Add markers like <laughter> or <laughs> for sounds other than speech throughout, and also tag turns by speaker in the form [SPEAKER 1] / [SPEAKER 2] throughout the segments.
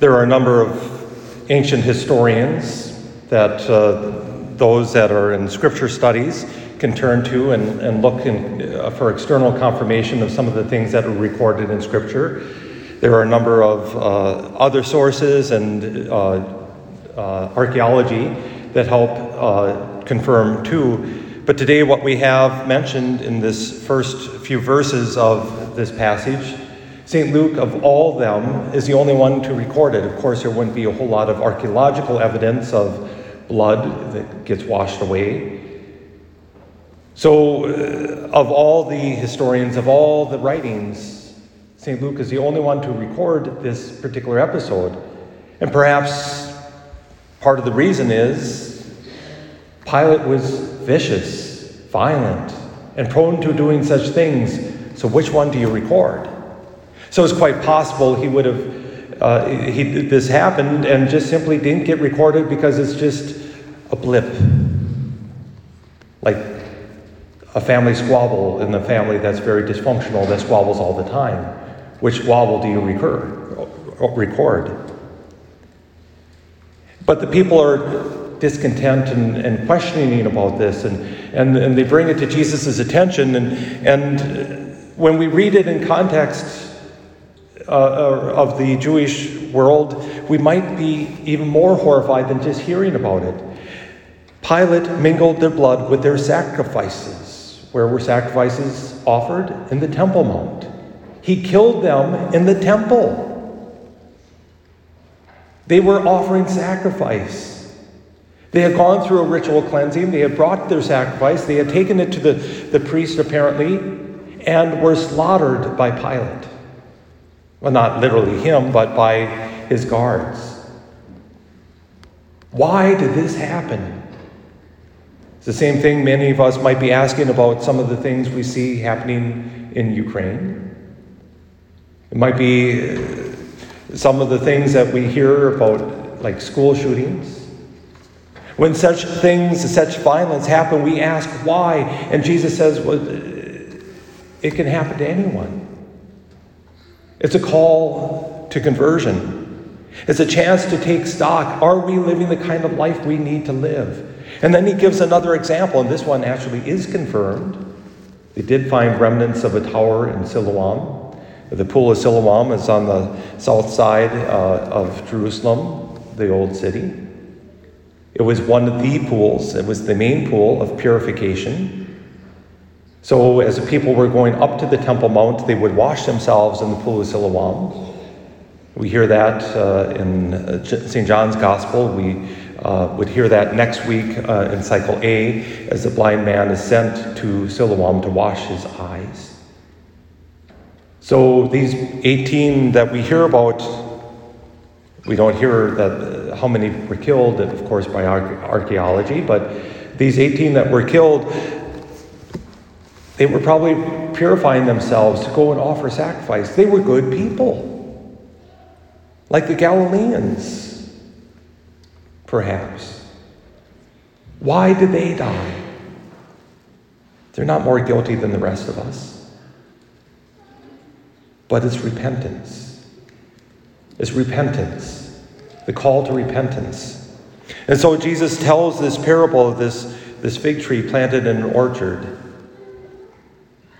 [SPEAKER 1] There are a number of ancient historians that uh, those that are in scripture studies can turn to and, and look in, uh, for external confirmation of some of the things that are recorded in scripture. There are a number of uh, other sources and uh, uh, archaeology that help uh, confirm too. But today, what we have mentioned in this first few verses of this passage St. Luke, of all them, is the only one to record it. Of course, there wouldn't be a whole lot of archaeological evidence of blood that gets washed away. So, uh, of all the historians, of all the writings, St. Luke is the only one to record this particular episode. And perhaps part of the reason is Pilate was vicious, violent, and prone to doing such things. So, which one do you record? So it's quite possible he would have, uh, he, this happened and just simply didn't get recorded because it's just a blip. Like a family squabble in the family that's very dysfunctional that squabbles all the time. Which squabble do you recur, record? But the people are discontent and, and questioning about this, and, and, and they bring it to Jesus' attention. And, and when we read it in context, uh, uh, of the Jewish world, we might be even more horrified than just hearing about it. Pilate mingled their blood with their sacrifices. Where were sacrifices offered? In the Temple Mount. He killed them in the temple. They were offering sacrifice. They had gone through a ritual cleansing. They had brought their sacrifice. They had taken it to the, the priest, apparently, and were slaughtered by Pilate. Well, not literally him, but by his guards. Why did this happen? It's the same thing many of us might be asking about some of the things we see happening in Ukraine. It might be uh, some of the things that we hear about, like school shootings. When such things, such violence happen, we ask why. And Jesus says, well, it can happen to anyone. It's a call to conversion. It's a chance to take stock. Are we living the kind of life we need to live? And then he gives another example, and this one actually is confirmed. They did find remnants of a tower in Siloam. The pool of Siloam is on the south side uh, of Jerusalem, the old city. It was one of the pools, it was the main pool of purification. So, as the people were going up to the Temple Mount, they would wash themselves in the pool of Siloam. We hear that uh, in uh, St. John's Gospel. We uh, would hear that next week uh, in cycle A as the blind man is sent to Siloam to wash his eyes. So, these 18 that we hear about, we don't hear that uh, how many were killed, of course, by archaeology, but these 18 that were killed, they were probably purifying themselves to go and offer sacrifice. They were good people, like the Galileans, perhaps. Why did they die? They're not more guilty than the rest of us. But it's repentance. It's repentance, the call to repentance. And so Jesus tells this parable of this, this fig tree planted in an orchard.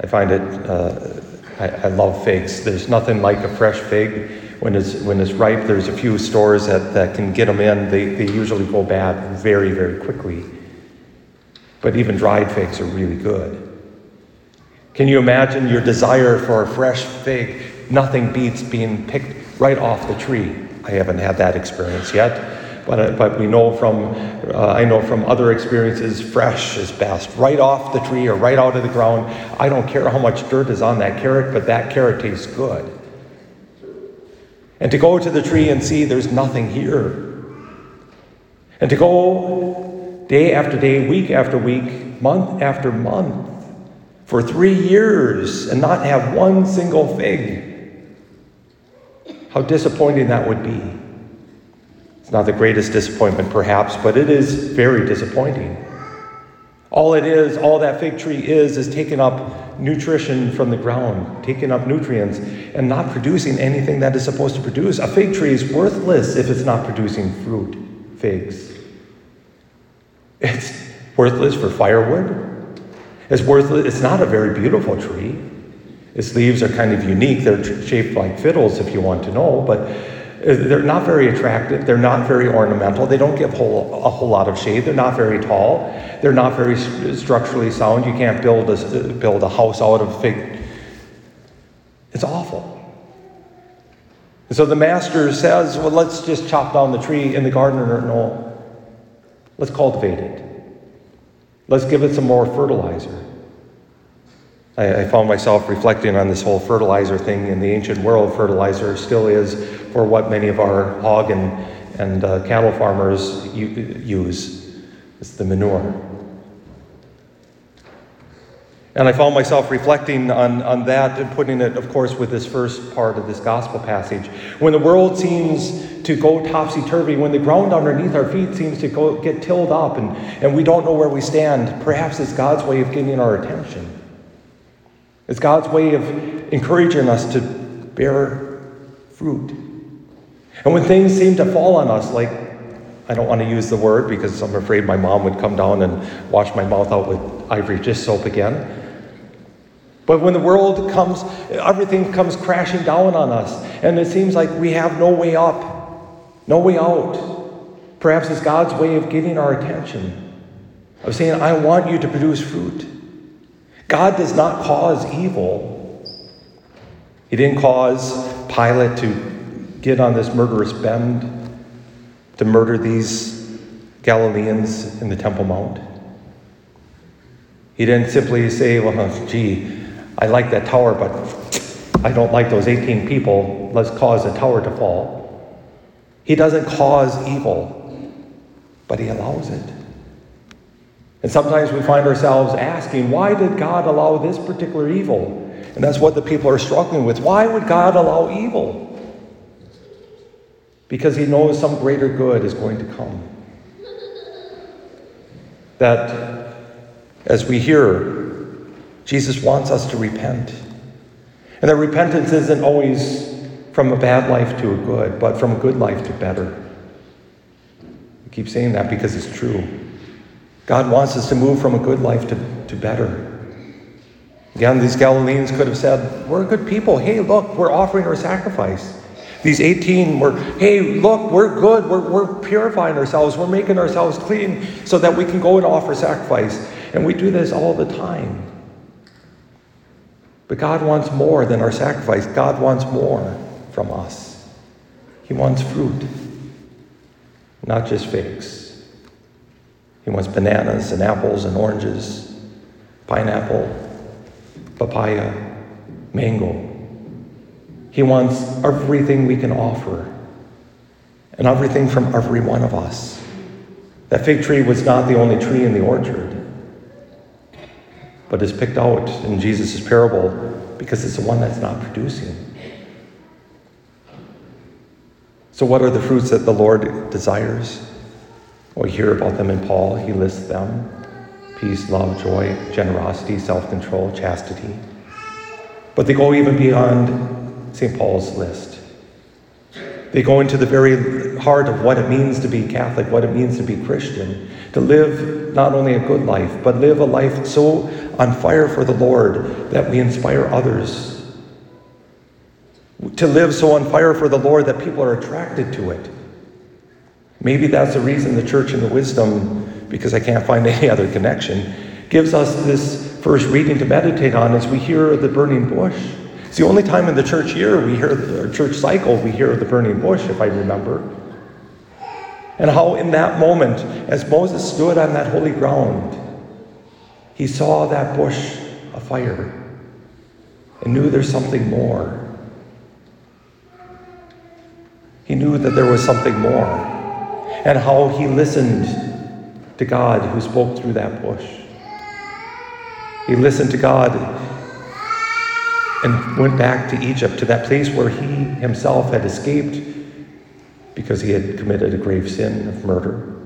[SPEAKER 1] I find it, uh, I, I, love figs. There's nothing like a fresh fig. When it's, when it's ripe, there's a few stores that, that can get them in. They, they usually go bad very, very quickly. But even dried figs are really good. Can you imagine your desire for a fresh fig? Nothing beats being picked right off the tree. I haven't had that experience yet. But, uh, but we know from, uh, I know from other experiences, fresh is best. Right off the tree or right out of the ground. I don't care how much dirt is on that carrot, but that carrot tastes good. And to go to the tree and see there's nothing here. And to go day after day, week after week, month after month, for three years and not have one single fig. How disappointing that would be. It's not the greatest disappointment, perhaps, but it is very disappointing. All it is, all that fig tree is, is taking up nutrition from the ground, taking up nutrients, and not producing anything that is supposed to produce. A fig tree is worthless if it's not producing fruit, figs. It's worthless for firewood. It's worthless. It's not a very beautiful tree. Its leaves are kind of unique. They're shaped like fiddles, if you want to know, but Uh, they're not very attractive. They're not very ornamental. They don't give whole, a whole lot of shade. They're not very tall. They're not very structurally sound. You can't build a, build a house out of fig. It's awful. And so the master says, well, let's just chop down the tree. And the gardener, no, let's cultivate it. Let's give it some more fertilizer. I, I found myself reflecting on this whole fertilizer thing. In the ancient world, fertilizer still is for what many of our hog and, and uh, cattle farmers use. It's the manure. And I found myself reflecting on, on that and putting it, of course, with this first part of this gospel passage. When the world seems to go topsy turvy, when the ground underneath our feet seems to go, get tilled up and, and we don't know where we stand, perhaps it's God's way of getting our attention. It's God's way of encouraging us to bear fruit. And when things seem to fall on us, like I don't want to use the word because I'm afraid my mom would come down and wash my mouth out with ivory dish soap again. But when the world comes, everything comes crashing down on us, and it seems like we have no way up, no way out. Perhaps it's God's way of getting our attention, of saying, I want you to produce fruit. God does not cause evil. He didn't cause Pilate to get on this murderous bend to murder these Galileans in the Temple Mount. He didn't simply say, well, gee, I like that tower, but I don't like those 18 people. Let's cause the tower to fall. He doesn't cause evil, but he allows it. And sometimes we find ourselves asking, why did God allow this particular evil? And that's what the people are struggling with. Why would God allow evil? Because he knows some greater good is going to come. That as we hear, Jesus wants us to repent. And that repentance isn't always from a bad life to a good, but from a good life to better. I keep saying that because it's true. God wants us to move from a good life to, to better. Again, these Galileans could have said, We're good people. Hey, look, we're offering our sacrifice. These 18 were, hey, look, we're good. We're, we're purifying ourselves. We're making ourselves clean so that we can go and offer sacrifice. And we do this all the time. But God wants more than our sacrifice. God wants more from us. He wants fruit, not just figs. He wants bananas and apples and oranges, pineapple, papaya, mango. He wants everything we can offer and everything from every one of us. That fig tree was not the only tree in the orchard, but is picked out in Jesus' parable because it's the one that's not producing. So, what are the fruits that the Lord desires? We hear about them in Paul. He lists them peace, love, joy, generosity, self control, chastity. But they go even beyond St. Paul's list. They go into the very heart of what it means to be Catholic, what it means to be Christian, to live not only a good life, but live a life so on fire for the Lord that we inspire others. To live so on fire for the Lord that people are attracted to it. Maybe that's the reason the church in the wisdom, because I can't find <laughs> any other connection, gives us this first reading to meditate on as we hear the burning bush. It's the only time in the church year we hear the church cycle, we hear the burning bush, if I remember. And how in that moment, as Moses stood on that holy ground, he saw that bush afire and knew there's something more. He knew that there was something more and how he listened to God who spoke through that bush. He listened to God and went back to Egypt, to that place where he himself had escaped because he had committed a grave sin of murder.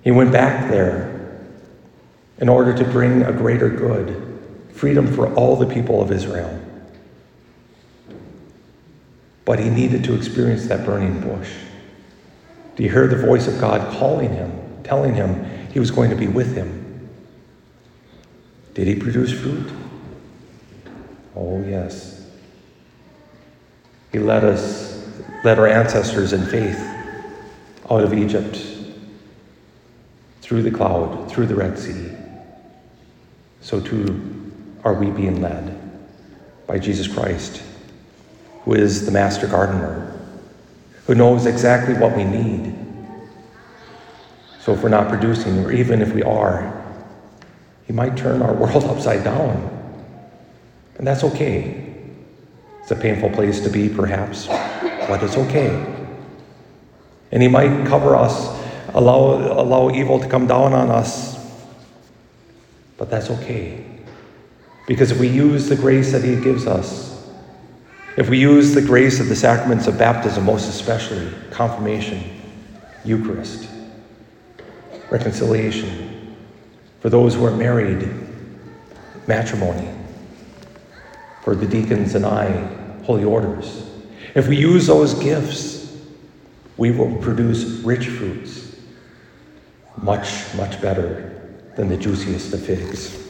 [SPEAKER 1] He went back there in order to bring a greater good, freedom for all the people of Israel. But he needed to experience that burning bush. You hear the voice of God calling him, telling him he was going to be with him? Did he produce fruit? Oh, yes. He led us, led our ancestors in faith out of Egypt, through the cloud, through the Red Sea. So too are we being led by Jesus Christ, who is the master gardener, who knows exactly what we need. So if we're not producing, or even if we are, he might turn our <laughs> world upside down. And that's okay. It's a painful place to be, perhaps, but it's okay. And He might cover us, allow, allow evil to come down on us, but that's okay. Because if we use the grace that He gives us, if we use the grace of the sacraments of baptism, most especially confirmation, Eucharist, reconciliation, for those who are married, matrimony, for the deacons and I, holy orders. If we use those gifts, we will produce rich fruits, much, much better than the juiciest of figs.